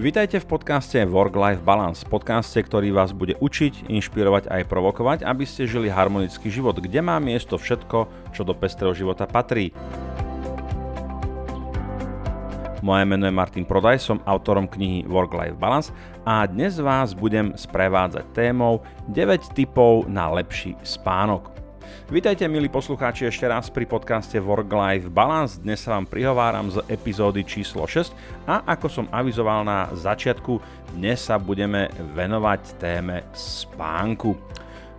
Vítajte v podcaste Work-Life Balance, podcaste, ktorý vás bude učiť, inšpirovať a aj provokovať, aby ste žili harmonický život, kde má miesto všetko, čo do pestrého života patrí. Moje meno je Martin Prodaj, som autorom knihy Work-Life Balance a dnes vás budem sprevádzať témou 9 typov na lepší spánok. Vítajte milí poslucháči ešte raz pri podcaste Work-Life Balance. Dnes sa vám prihováram z epizódy číslo 6 a ako som avizoval na začiatku, dnes sa budeme venovať téme spánku.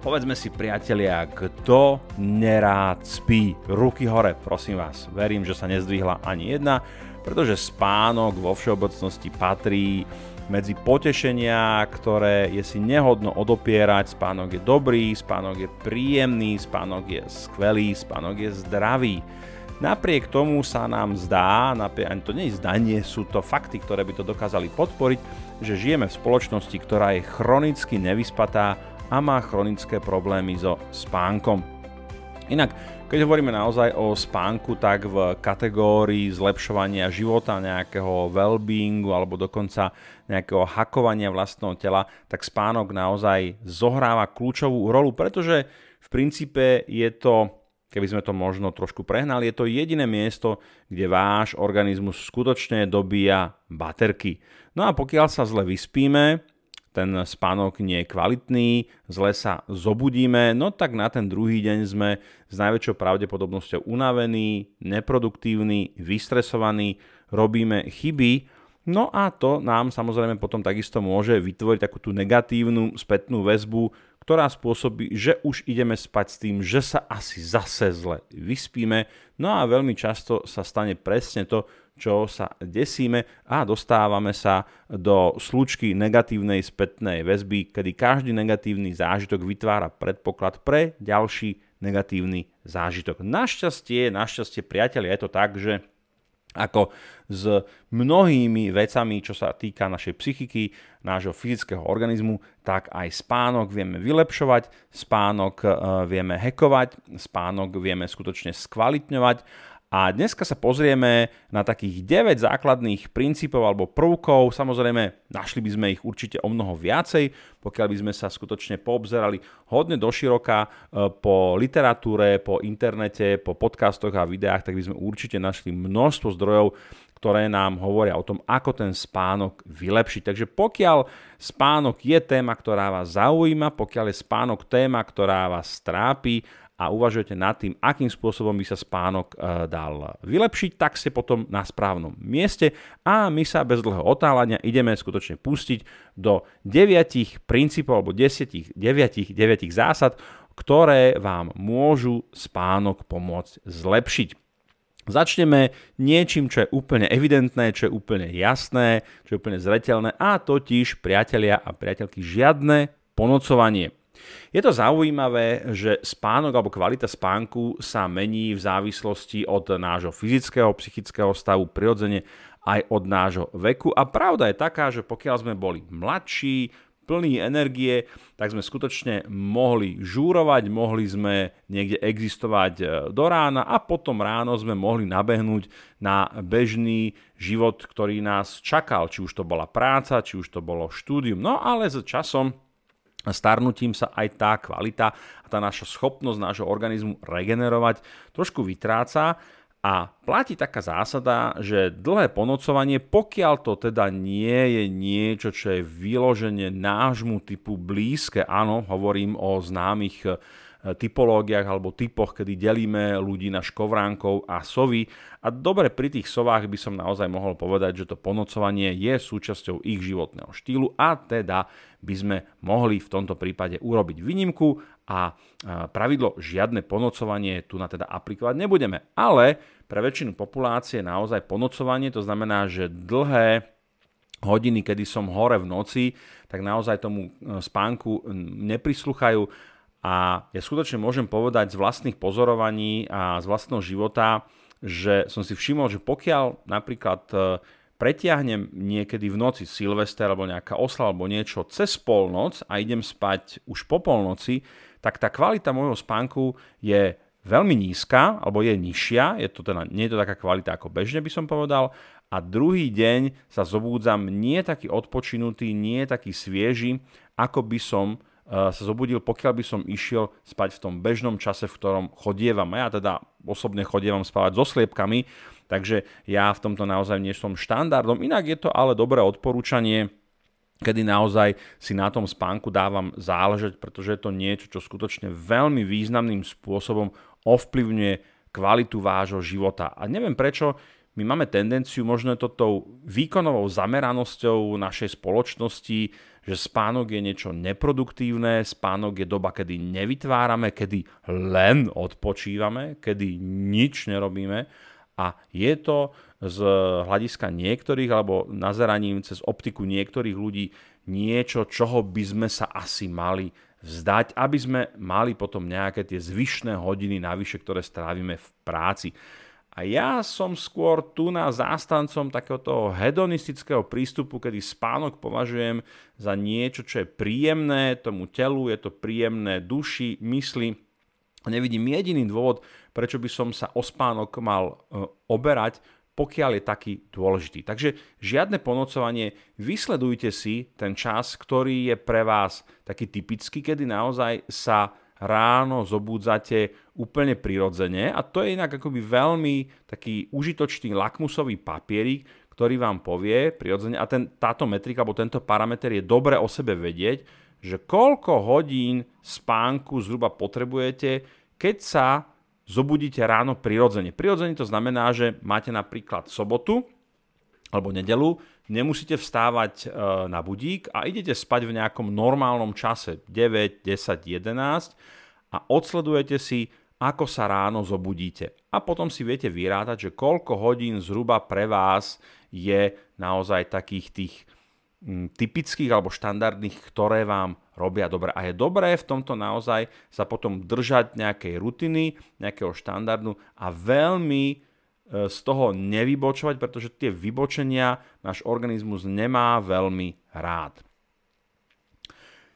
Povedzme si priatelia, kto nerád spí? Ruky hore, prosím vás. Verím, že sa nezdvihla ani jedna, pretože spánok vo všeobecnosti patrí medzi potešenia, ktoré je si nehodno odopierať. Spánok je dobrý, spánok je príjemný, spánok je skvelý, spánok je zdravý. Napriek tomu sa nám zdá, ani to nie je zdanie, sú to fakty, ktoré by to dokázali podporiť, že žijeme v spoločnosti, ktorá je chronicky nevyspatá a má chronické problémy so spánkom. Inak, keď hovoríme naozaj o spánku, tak v kategórii zlepšovania života, nejakého well-beingu alebo dokonca nejakého hakovania vlastného tela, tak spánok naozaj zohráva kľúčovú rolu, pretože v princípe je to keby sme to možno trošku prehnali, je to jediné miesto, kde váš organizmus skutočne dobíja baterky. No a pokiaľ sa zle vyspíme, ten spánok nie je kvalitný, zle sa zobudíme, no tak na ten druhý deň sme s najväčšou pravdepodobnosťou unavení, neproduktívni, vystresovaní, robíme chyby, no a to nám samozrejme potom takisto môže vytvoriť takú tú negatívnu spätnú väzbu, ktorá spôsobí, že už ideme spať s tým, že sa asi zase zle vyspíme, no a veľmi často sa stane presne to, čo sa desíme a dostávame sa do slučky negatívnej spätnej väzby, kedy každý negatívny zážitok vytvára predpoklad pre ďalší negatívny zážitok. Našťastie, našťastie priatelia, je to tak, že ako s mnohými vecami, čo sa týka našej psychiky, nášho fyzického organizmu, tak aj spánok vieme vylepšovať, spánok e, vieme hekovať, spánok vieme skutočne skvalitňovať a dneska sa pozrieme na takých 9 základných princípov alebo prvkov. Samozrejme, našli by sme ich určite o mnoho viacej, pokiaľ by sme sa skutočne poobzerali hodne doširoka e, po literatúre, po internete, po podcastoch a videách, tak by sme určite našli množstvo zdrojov, ktoré nám hovoria o tom, ako ten spánok vylepšiť. Takže pokiaľ spánok je téma, ktorá vás zaujíma, pokiaľ je spánok téma, ktorá vás trápi a uvažujete nad tým, akým spôsobom by sa spánok e, dal vylepšiť, tak ste potom na správnom mieste a my sa bez dlhého otáľania ideme skutočne pustiť do 9 princípov alebo 10, 9, 9 zásad, ktoré vám môžu spánok pomôcť zlepšiť. Začneme niečím, čo je úplne evidentné, čo je úplne jasné, čo je úplne zretelné a totiž, priatelia a priateľky, žiadne ponocovanie. Je to zaujímavé, že spánok alebo kvalita spánku sa mení v závislosti od nášho fyzického, psychického stavu, prirodzene aj od nášho veku. A pravda je taká, že pokiaľ sme boli mladší, plný energie, tak sme skutočne mohli žúrovať, mohli sme niekde existovať e, do rána a potom ráno sme mohli nabehnúť na bežný život, ktorý nás čakal, či už to bola práca, či už to bolo štúdium. No ale s časom starnutím sa aj tá kvalita a tá naša schopnosť nášho organizmu regenerovať trošku vytráca. A platí taká zásada, že dlhé ponocovanie, pokiaľ to teda nie je niečo, čo je vyloženie nášmu typu blízke, áno, hovorím o známych typológiách alebo typoch, kedy delíme ľudí na škovránkov a sovy. A dobre, pri tých sovách by som naozaj mohol povedať, že to ponocovanie je súčasťou ich životného štýlu a teda by sme mohli v tomto prípade urobiť výnimku a pravidlo žiadne ponocovanie tu na teda aplikovať nebudeme. Ale pre väčšinu populácie naozaj ponocovanie, to znamená, že dlhé hodiny, kedy som hore v noci, tak naozaj tomu e, spánku neprisluchajú a ja skutočne môžem povedať z vlastných pozorovaní a z vlastného života, že som si všimol, že pokiaľ napríklad e, pretiahnem niekedy v noci Silvester alebo nejaká osla alebo niečo cez polnoc a idem spať už po polnoci, tak tá kvalita môjho spánku je veľmi nízka alebo je nižšia, je to teda, nie je to taká kvalita ako bežne by som povedal. A druhý deň sa zobúdzam nie taký odpočinutý, nie taký svieži, ako by som sa zobudil, pokiaľ by som išiel spať v tom bežnom čase, v ktorom chodievam. Ja teda osobne chodievam spávať so sliepkami, takže ja v tomto naozaj nie som štandardom. Inak je to ale dobré odporúčanie, kedy naozaj si na tom spánku dávam záležať, pretože je to niečo, čo skutočne veľmi významným spôsobom ovplyvňuje kvalitu vášho života. A neviem prečo, my máme tendenciu, možno to tou výkonovou zameranosťou našej spoločnosti, že spánok je niečo neproduktívne, spánok je doba, kedy nevytvárame, kedy len odpočívame, kedy nič nerobíme a je to z hľadiska niektorých alebo nazeraním cez optiku niektorých ľudí niečo, čoho by sme sa asi mali vzdať, aby sme mali potom nejaké tie zvyšné hodiny navyše, ktoré strávime v práci. A ja som skôr tu na zástancom takéhoto hedonistického prístupu, kedy spánok považujem za niečo, čo je príjemné tomu telu, je to príjemné duši, mysli. Nevidím jediný dôvod, prečo by som sa o spánok mal e, oberať, pokiaľ je taký dôležitý. Takže žiadne ponocovanie, vysledujte si ten čas, ktorý je pre vás taký typický, kedy naozaj sa ráno zobúdzate úplne prirodzene a to je inak akoby veľmi taký užitočný lakmusový papierik, ktorý vám povie prirodzene a ten, táto metrika alebo tento parameter je dobre o sebe vedieť, že koľko hodín spánku zhruba potrebujete, keď sa zobudíte ráno prirodzene. Prirodzene to znamená, že máte napríklad sobotu alebo nedelu, nemusíte vstávať e, na budík a idete spať v nejakom normálnom čase 9, 10, 11 a odsledujete si, ako sa ráno zobudíte. A potom si viete vyrátať, že koľko hodín zhruba pre vás je naozaj takých tých mm, typických alebo štandardných, ktoré vám robia dobre. A je dobré v tomto naozaj sa potom držať nejakej rutiny, nejakého štandardu a veľmi z toho nevybočovať, pretože tie vybočenia náš organizmus nemá veľmi rád.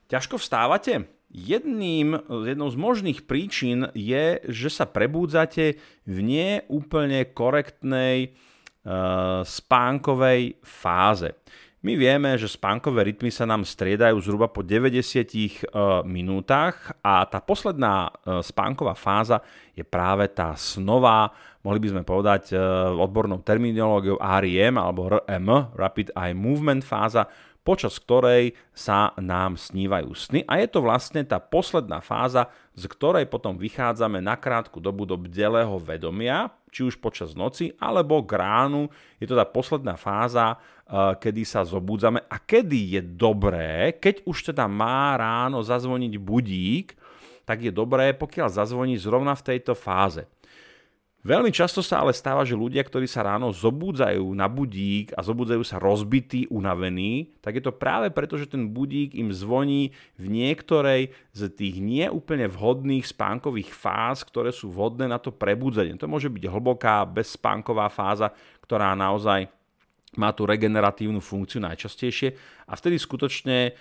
Ťažko vstávate? Jedným, jednou z možných príčin je, že sa prebúdzate v neúplne korektnej uh, spánkovej fáze. My vieme, že spánkové rytmy sa nám striedajú zhruba po 90 uh, minútach a tá posledná uh, spánková fáza je práve tá snová mohli by sme povedať e, odbornou terminológiou REM alebo RM, Rapid Eye Movement fáza, počas ktorej sa nám snívajú sny a je to vlastne tá posledná fáza, z ktorej potom vychádzame na krátku dobu do bdelého vedomia, či už počas noci alebo k ránu. Je to tá posledná fáza, e, kedy sa zobúdzame a kedy je dobré, keď už teda má ráno zazvoniť budík, tak je dobré, pokiaľ zazvoní zrovna v tejto fáze. Veľmi často sa ale stáva, že ľudia, ktorí sa ráno zobúdzajú na budík a zobúdzajú sa rozbití, unavení, tak je to práve preto, že ten budík im zvoní v niektorej z tých neúplne vhodných spánkových fáz, ktoré sú vhodné na to prebudzenie. To môže byť hlboká, bezspánková fáza, ktorá naozaj má tú regeneratívnu funkciu najčastejšie a vtedy skutočne e,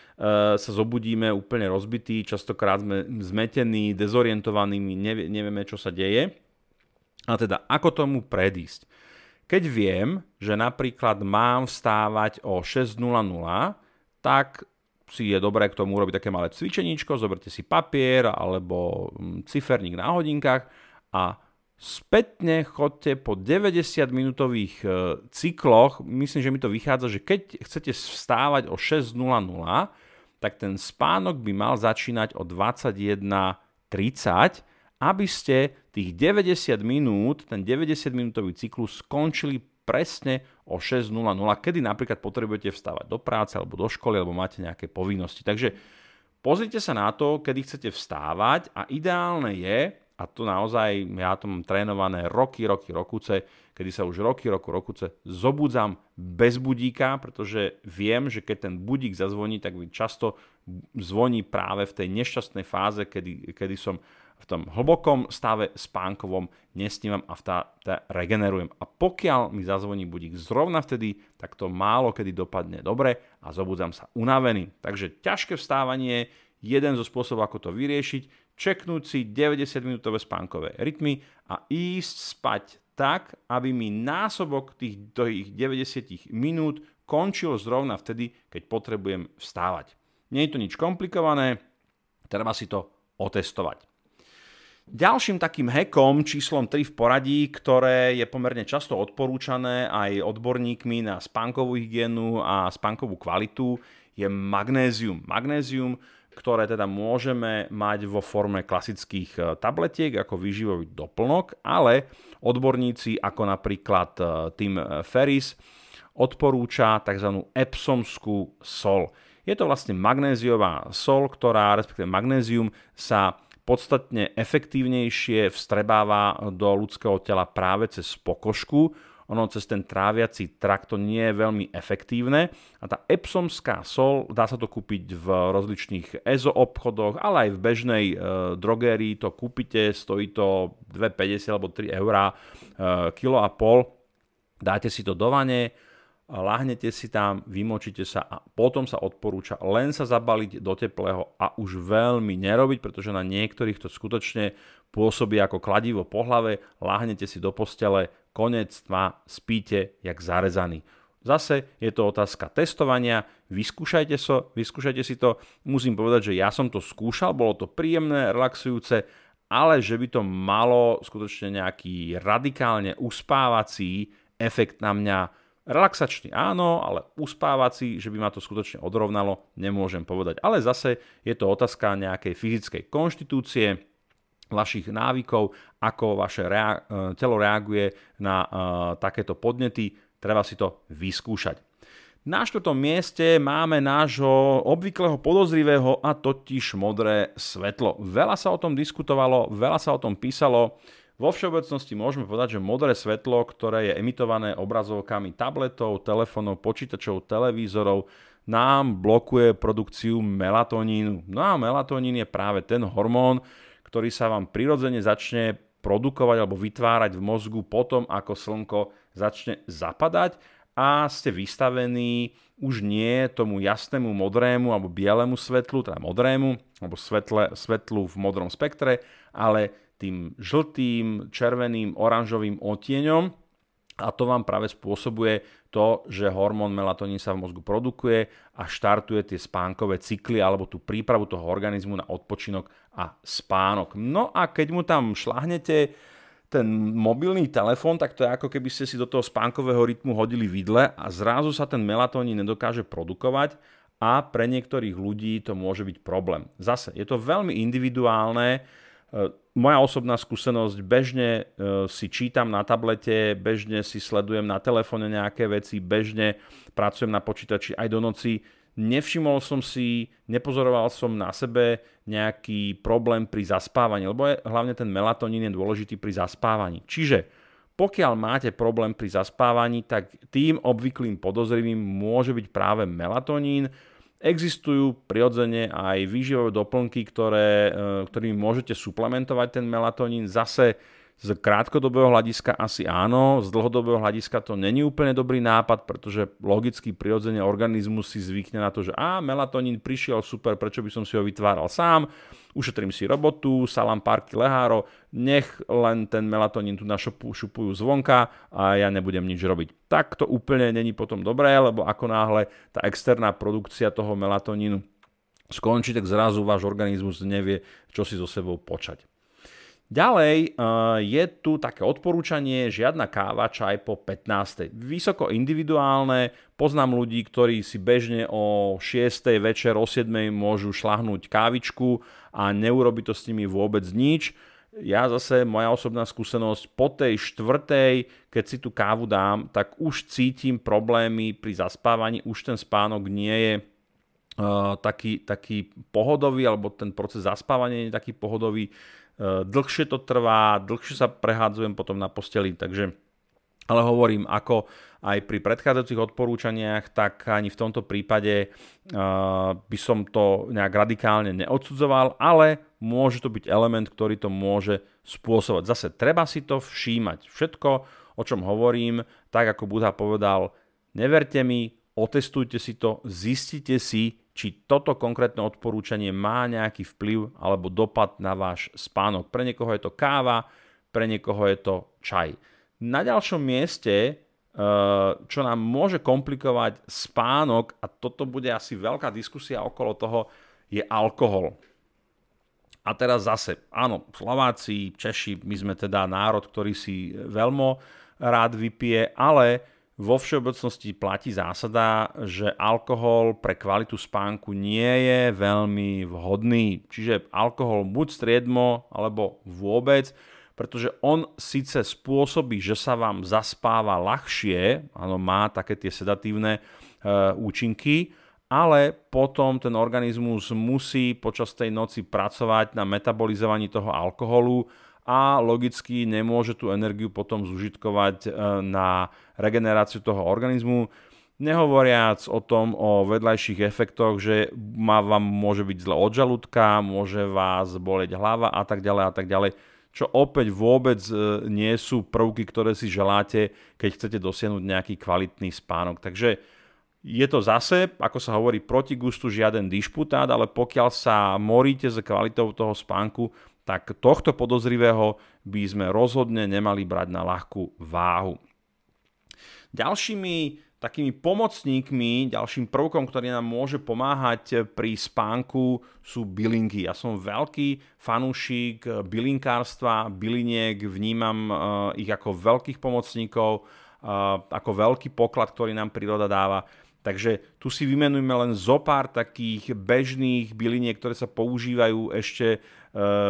sa zobudíme úplne rozbití, častokrát sme zmetení, dezorientovaní, nevieme, čo sa deje. A teda, ako tomu predísť? Keď viem, že napríklad mám vstávať o 6.00, tak si je dobré k tomu urobiť také malé cvičeníčko, zoberte si papier alebo mm, ciferník na hodinkách a spätne chodte po 90 minútových e, cykloch, myslím, že mi to vychádza, že keď chcete vstávať o 6.00, tak ten spánok by mal začínať o 21.30 aby ste tých 90 minút, ten 90 minútový cyklus skončili presne o 6.00, kedy napríklad potrebujete vstávať do práce alebo do školy alebo máte nejaké povinnosti. Takže pozrite sa na to, kedy chcete vstávať a ideálne je, a to naozaj ja to mám trénované roky, roky, rokuce, kedy sa už roky, roku, rokuce zobudzam bez budíka, pretože viem, že keď ten budík zazvoní, tak často zvoní práve v tej nešťastnej fáze, kedy, kedy som v tom hlbokom stave spánkovom nesnívam a vtá, tá regenerujem. A pokiaľ mi zazvoní budík zrovna vtedy, tak to málo kedy dopadne dobre a zobudzam sa unavený. Takže ťažké vstávanie, jeden zo spôsobov, ako to vyriešiť, čeknúť si 90 minútové spánkové rytmy a ísť spať tak, aby mi násobok tých, tých 90 minút končil zrovna vtedy, keď potrebujem vstávať. Nie je to nič komplikované, treba si to otestovať. Ďalším takým hekom číslom 3 v poradí, ktoré je pomerne často odporúčané aj odborníkmi na spánkovú hygienu a spánkovú kvalitu, je magnézium. Magnézium, ktoré teda môžeme mať vo forme klasických e, tabletiek ako výživový doplnok, ale odborníci ako napríklad e, Tim Ferris odporúča tzv. epsomskú sol. Je to vlastne magnéziová sol, ktorá, respektíve magnézium, sa podstatne efektívnejšie vstrebáva do ľudského tela práve cez pokožku. Ono cez ten tráviaci trakt to nie je veľmi efektívne. A tá epsomská sol, dá sa to kúpiť v rozličných EZO obchodoch, ale aj v bežnej e, drogérii to kúpite, stojí to 2,50 alebo 3 eurá, e, kilo a pol. Dáte si to do vane, lahnete si tam, vymočíte sa a potom sa odporúča len sa zabaliť do teplého a už veľmi nerobiť, pretože na niektorých to skutočne pôsobí ako kladivo po hlave, lahnete si do postele, konec tma, spíte jak zarezaný. Zase je to otázka testovania, vyskúšajte, so, vyskúšajte si to. Musím povedať, že ja som to skúšal, bolo to príjemné, relaxujúce, ale že by to malo skutočne nejaký radikálne uspávací efekt na mňa Relaxačný áno, ale uspávací, že by ma to skutočne odrovnalo, nemôžem povedať. Ale zase je to otázka nejakej fyzickej konštitúcie, vašich návykov, ako vaše rea- e, telo reaguje na uh, takéto podnety. Treba si to vyskúšať. Na štvrtom mieste máme nášho obvyklého podozrivého a totiž modré svetlo. Veľa sa o tom diskutovalo, veľa sa o tom písalo. Vo všeobecnosti môžeme povedať, že modré svetlo, ktoré je emitované obrazovkami tabletov, telefónov, počítačov, televízorov, nám blokuje produkciu melatonínu. No a melatonín je práve ten hormón, ktorý sa vám prirodzene začne produkovať alebo vytvárať v mozgu potom, ako slnko začne zapadať a ste vystavení už nie tomu jasnému modrému alebo bielemu svetlu, teda modrému, alebo svetle, svetlu v modrom spektre, ale tým žltým, červeným, oranžovým odtieňom a to vám práve spôsobuje to, že hormón melatonín sa v mozgu produkuje a štartuje tie spánkové cykly alebo tú prípravu toho organizmu na odpočinok a spánok. No a keď mu tam šlahnete ten mobilný telefón, tak to je ako keby ste si do toho spánkového rytmu hodili vidle a zrazu sa ten melatonín nedokáže produkovať a pre niektorých ľudí to môže byť problém. Zase, je to veľmi individuálne, E, moja osobná skúsenosť, bežne e, si čítam na tablete, bežne si sledujem na telefóne nejaké veci, bežne pracujem na počítači aj do noci. Nevšimol som si, nepozoroval som na sebe nejaký problém pri zaspávaní, lebo je, hlavne ten melatonín je dôležitý pri zaspávaní. Čiže pokiaľ máte problém pri zaspávaní, tak tým obvyklým podozrivým môže byť práve melatonín, Existujú prirodzene aj výživové doplnky, ktoré, e, ktorými môžete suplementovať ten melatonín. Zase z krátkodobého hľadiska asi áno, z dlhodobého hľadiska to není úplne dobrý nápad, pretože logicky prirodzene organizmus si zvykne na to, že a melatonín prišiel super, prečo by som si ho vytváral sám, ušetrím si robotu, salám párky leháro, nech len ten melatonín tu našupujú zvonka a ja nebudem nič robiť. Tak to úplne není potom dobré, lebo ako náhle tá externá produkcia toho melatonínu skončí, tak zrazu váš organizmus nevie, čo si so sebou počať. Ďalej eh, je tu také odporúčanie, žiadna káva, čaj po 15. Vysoko individuálne, poznám ľudí, ktorí si bežne o 6. večer, o 7. môžu šlahnúť kávičku a neurobi to s nimi vôbec nič. Ja zase, moja osobná skúsenosť, po tej štvrtej, keď si tú kávu dám, tak už cítim problémy pri zaspávaní, už ten spánok nie je uh, taký, taký pohodový, alebo ten proces zaspávania nie je taký pohodový dlhšie to trvá, dlhšie sa prehádzujem potom na posteli, takže ale hovorím, ako aj pri predchádzajúcich odporúčaniach, tak ani v tomto prípade uh, by som to nejak radikálne neodsudzoval, ale môže to byť element, ktorý to môže spôsobať. Zase treba si to všímať. Všetko, o čom hovorím, tak ako Budha povedal, neverte mi, otestujte si to, zistite si, či toto konkrétne odporúčanie má nejaký vplyv alebo dopad na váš spánok. Pre niekoho je to káva, pre niekoho je to čaj. Na ďalšom mieste, čo nám môže komplikovať spánok, a toto bude asi veľká diskusia okolo toho, je alkohol. A teraz zase, áno, Slováci, Češi, my sme teda národ, ktorý si veľmi rád vypije, ale vo všeobecnosti platí zásada, že alkohol pre kvalitu spánku nie je veľmi vhodný. Čiže alkohol buď striedmo, alebo vôbec, pretože on síce spôsobí, že sa vám zaspáva ľahšie, áno, má také tie sedatívne e, účinky, ale potom ten organizmus musí počas tej noci pracovať na metabolizovaní toho alkoholu a logicky nemôže tú energiu potom zužitkovať e, na regeneráciu toho organizmu. Nehovoriac o tom, o vedľajších efektoch, že má, vám môže byť zle od žalúdka, môže vás boleť hlava a tak ďalej a tak ďalej, čo opäť vôbec e, nie sú prvky, ktoré si želáte, keď chcete dosiahnuť nejaký kvalitný spánok. Takže je to zase, ako sa hovorí, proti gustu žiaden dišputát, ale pokiaľ sa moríte s kvalitou toho spánku, tak tohto podozrivého by sme rozhodne nemali brať na ľahkú váhu. Ďalšími takými pomocníkmi, ďalším prvkom, ktorý nám môže pomáhať pri spánku sú bylinky. Ja som veľký fanúšik bylinkárstva, byliniek, vnímam eh, ich ako veľkých pomocníkov, eh, ako veľký poklad, ktorý nám príroda dáva. Takže tu si vymenujeme len zo pár takých bežných byliniek, ktoré sa používajú ešte e,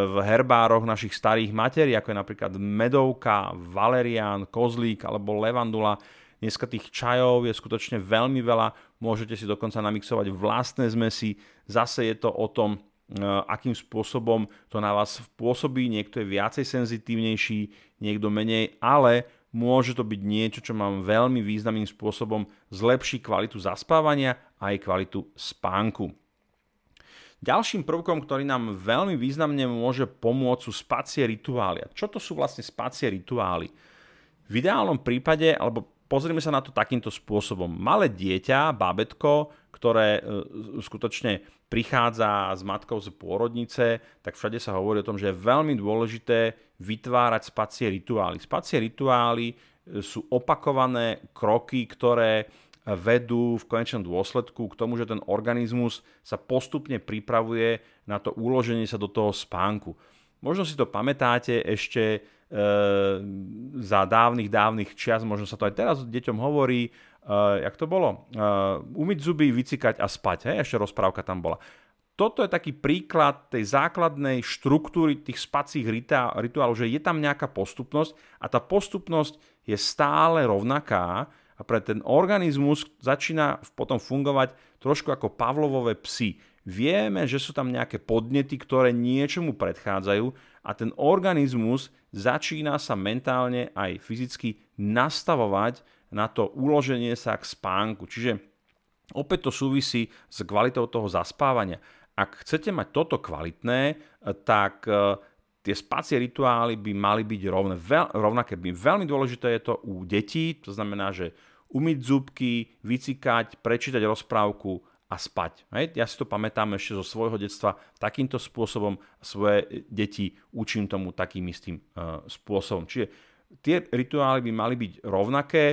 v herbároch našich starých materí, ako je napríklad medovka, valerián, kozlík alebo levandula. Dneska tých čajov je skutočne veľmi veľa, môžete si dokonca namixovať vlastné zmesy. Zase je to o tom, e, akým spôsobom to na vás pôsobí. Niekto je viacej senzitívnejší, niekto menej, ale môže to byť niečo, čo mám veľmi významným spôsobom zlepší kvalitu zaspávania a aj kvalitu spánku. Ďalším prvkom, ktorý nám veľmi významne môže pomôcť sú spacie rituály. A čo to sú vlastne spacie rituály? V ideálnom prípade, alebo pozrieme sa na to takýmto spôsobom. Malé dieťa, bábetko, ktoré e, skutočne prichádza s matkou z pôrodnice, tak všade sa hovorí o tom, že je veľmi dôležité vytvárať spacie rituály. Spacie rituály e, sú opakované kroky, ktoré vedú v konečnom dôsledku k tomu, že ten organizmus sa postupne pripravuje na to uloženie sa do toho spánku. Možno si to pamätáte ešte e, za dávnych, dávnych čias, možno sa to aj teraz deťom hovorí, uh, jak to bolo? Uh, umyť zuby, vycikať a spať. Hej? Ešte rozprávka tam bola. Toto je taký príklad tej základnej štruktúry tých spacích rituálov, že je tam nejaká postupnosť a tá postupnosť je stále rovnaká a pre ten organizmus začína potom fungovať trošku ako Pavlovové psy. Vieme, že sú tam nejaké podnety, ktoré niečomu predchádzajú a ten organizmus začína sa mentálne aj fyzicky nastavovať na to uloženie sa k spánku. Čiže opäť to súvisí s kvalitou toho zaspávania. Ak chcete mať toto kvalitné, tak e, tie spacie rituály by mali byť rovné, veľ, rovnaké. Veľmi dôležité je to u detí, to znamená, že umyť zubky, vycikať, prečítať rozprávku a spať. Hej? Ja si to pamätám ešte zo svojho detstva takýmto spôsobom svoje deti učím tomu takým istým uh, spôsobom. Čiže tie rituály by mali byť rovnaké.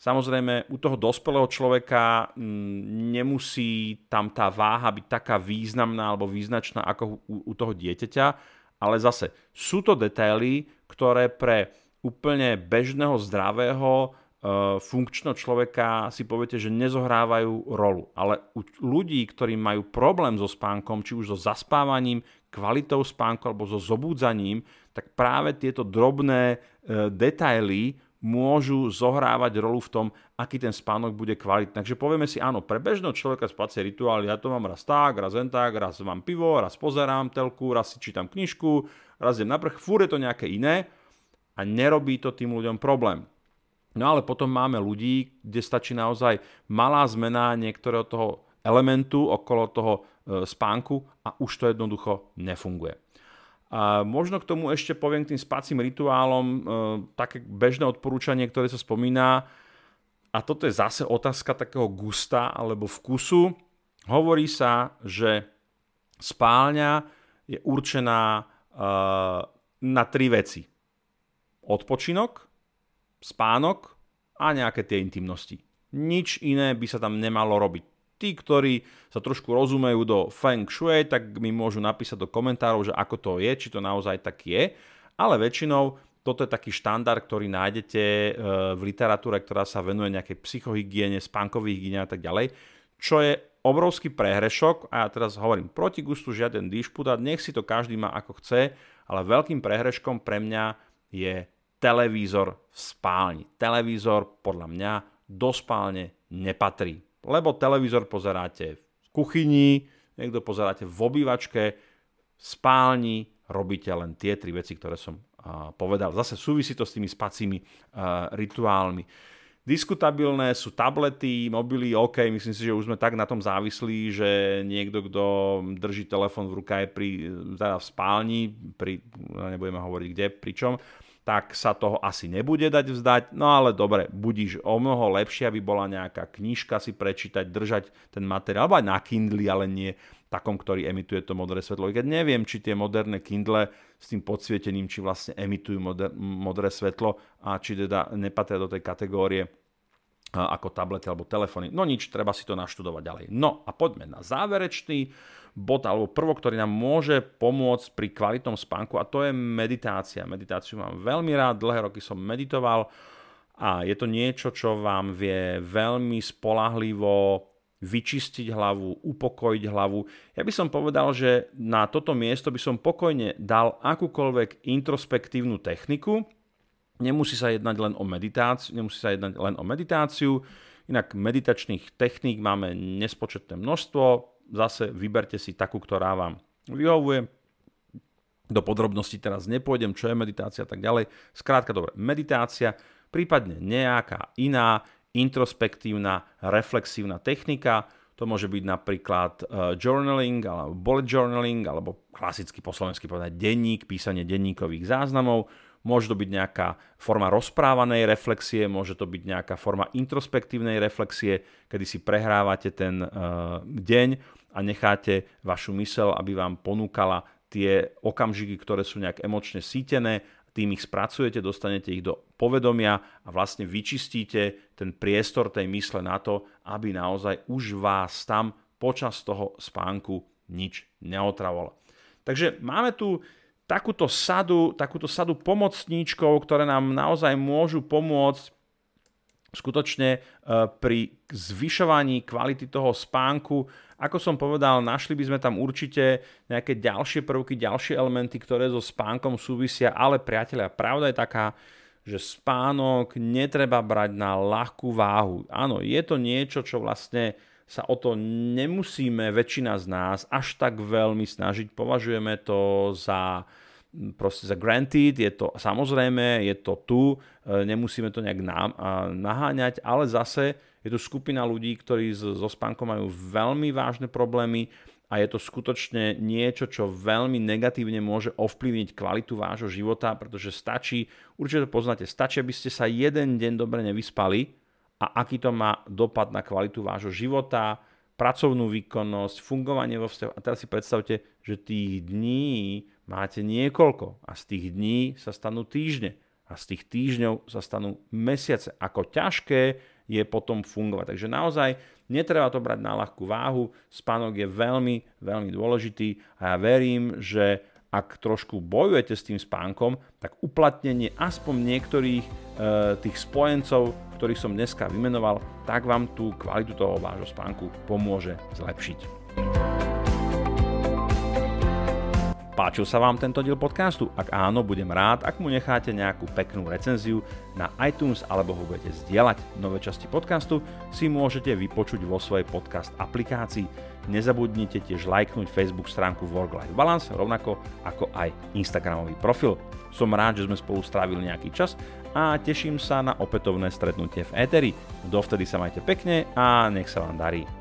Samozrejme, u toho dospelého človeka mm, nemusí tam tá váha byť taká významná alebo význačná ako u, u toho dieťaťa, ale zase sú to detaily, ktoré pre úplne bežného, zdravého, e, funkčného človeka si poviete, že nezohrávajú rolu. Ale u ľudí, ktorí majú problém so spánkom, či už so zaspávaním, kvalitou spánku alebo so zobúdzaním, tak práve tieto drobné e, detaily môžu zohrávať rolu v tom, aký ten spánok bude kvalitný. Takže povieme si, áno, pre bežného človeka spacie rituály, ja to mám raz tak, raz len tak, raz mám pivo, raz pozerám telku, raz si čítam knižku, raz idem na prch, fúr to nejaké iné a nerobí to tým ľuďom problém. No ale potom máme ľudí, kde stačí naozaj malá zmena niektorého toho elementu okolo toho e, spánku a už to jednoducho nefunguje. A možno k tomu ešte poviem k tým spacím rituálom e, také bežné odporúčanie, ktoré sa spomína. A toto je zase otázka takého gusta alebo vkusu. Hovorí sa, že spálňa je určená e, na tri veci. Odpočinok, spánok a nejaké tie intimnosti. Nič iné by sa tam nemalo robiť. Tí, ktorí sa trošku rozumejú do Feng Shui, tak mi môžu napísať do komentárov, že ako to je, či to naozaj tak je. Ale väčšinou toto je taký štandard, ktorý nájdete e, v literatúre, ktorá sa venuje nejakej psychohygiene, spánkovej hygiene a tak ďalej, čo je obrovský prehrešok a ja teraz hovorím proti gustu žiaden dišput a nech si to každý má ako chce, ale veľkým prehreškom pre mňa je televízor v spálni. Televízor podľa mňa do spálne nepatrí, lebo televízor pozeráte v kuchyni, niekto pozeráte v obývačke, v spálni, robíte len tie tri veci, ktoré som povedal. Zase súvisí to s tými spacími rituálmi. Diskutabilné sú tablety, mobily, OK, myslím si, že už sme tak na tom závislí, že niekto, kto drží telefón v ruke pri, teda v spálni, pri, nebudeme hovoriť kde, pričom, tak sa toho asi nebude dať vzdať. No ale dobre, budíš o mnoho lepšie, aby bola nejaká knižka si prečítať, držať ten materiál, alebo aj na Kindle, ale nie takom, ktorý emituje to modré svetlo. Keď neviem, či tie moderné Kindle s tým podsvietením, či vlastne emitujú moder- modré svetlo a či teda nepatria do tej kategórie ako tablety alebo telefóny. No nič, treba si to naštudovať ďalej. No a poďme na záverečný bod alebo prvok, ktorý nám môže pomôcť pri kvalitnom spánku a to je meditácia. Meditáciu mám veľmi rád, dlhé roky som meditoval a je to niečo, čo vám vie veľmi spolahlivo vyčistiť hlavu, upokojiť hlavu. Ja by som povedal, že na toto miesto by som pokojne dal akúkoľvek introspektívnu techniku. Nemusí sa jednať len o meditáciu, nemusí sa jednať len o meditáciu. Inak meditačných techník máme nespočetné množstvo. Zase vyberte si takú, ktorá vám vyhovuje. Do podrobností teraz nepôjdem, čo je meditácia a tak ďalej. Skrátka, dobre, meditácia, prípadne nejaká iná introspektívna, reflexívna technika. To môže byť napríklad uh, journaling, alebo bullet journaling, alebo klasicky po slovensky povedať denník, písanie denníkových záznamov. Môže to byť nejaká forma rozprávanej reflexie, môže to byť nejaká forma introspektívnej reflexie, kedy si prehrávate ten uh, deň a necháte vašu mysel, aby vám ponúkala tie okamžiky, ktoré sú nejak emočne sítené tým ich spracujete, dostanete ich do povedomia a vlastne vyčistíte ten priestor tej mysle na to, aby naozaj už vás tam počas toho spánku nič neotravovalo. Takže máme tu takúto sadu, takúto sadu pomocníčkov, ktoré nám naozaj môžu pomôcť skutočne e, pri zvyšovaní kvality toho spánku. Ako som povedal, našli by sme tam určite nejaké ďalšie prvky, ďalšie elementy, ktoré so spánkom súvisia, ale priatelia, pravda je taká, že spánok netreba brať na ľahkú váhu. Áno, je to niečo, čo vlastne sa o to nemusíme väčšina z nás až tak veľmi snažiť. Považujeme to za proste za granted, je to samozrejme, je to tu, e, nemusíme to nejak naháňať, ale zase je tu skupina ľudí, ktorí so spánkom majú veľmi vážne problémy a je to skutočne niečo, čo veľmi negatívne môže ovplyvniť kvalitu vášho života, pretože stačí, určite to poznáte, stačí, aby ste sa jeden deň dobre nevyspali a aký to má dopad na kvalitu vášho života, pracovnú výkonnosť, fungovanie vo vzťahu. A teraz si predstavte, že tých dní máte niekoľko a z tých dní sa stanú týždne a z tých týždňov sa stanú mesiace. Ako ťažké je potom fungovať. Takže naozaj netreba to brať na ľahkú váhu. Spánok je veľmi, veľmi dôležitý a ja verím, že ak trošku bojujete s tým spánkom, tak uplatnenie aspoň niektorých e, tých spojencov, ktorých som dneska vymenoval, tak vám tú kvalitu toho vášho spánku pomôže zlepšiť. Páčil sa vám tento diel podcastu? Ak áno, budem rád, ak mu necháte nejakú peknú recenziu na iTunes alebo ho budete zdieľať. Nové časti podcastu si môžete vypočuť vo svojej podcast aplikácii. Nezabudnite tiež lajknúť Facebook stránku Work-Life Balance, rovnako ako aj Instagramový profil. Som rád, že sme spolu strávili nejaký čas a teším sa na opätovné stretnutie v Eteri. Dovtedy sa majte pekne a nech sa vám darí.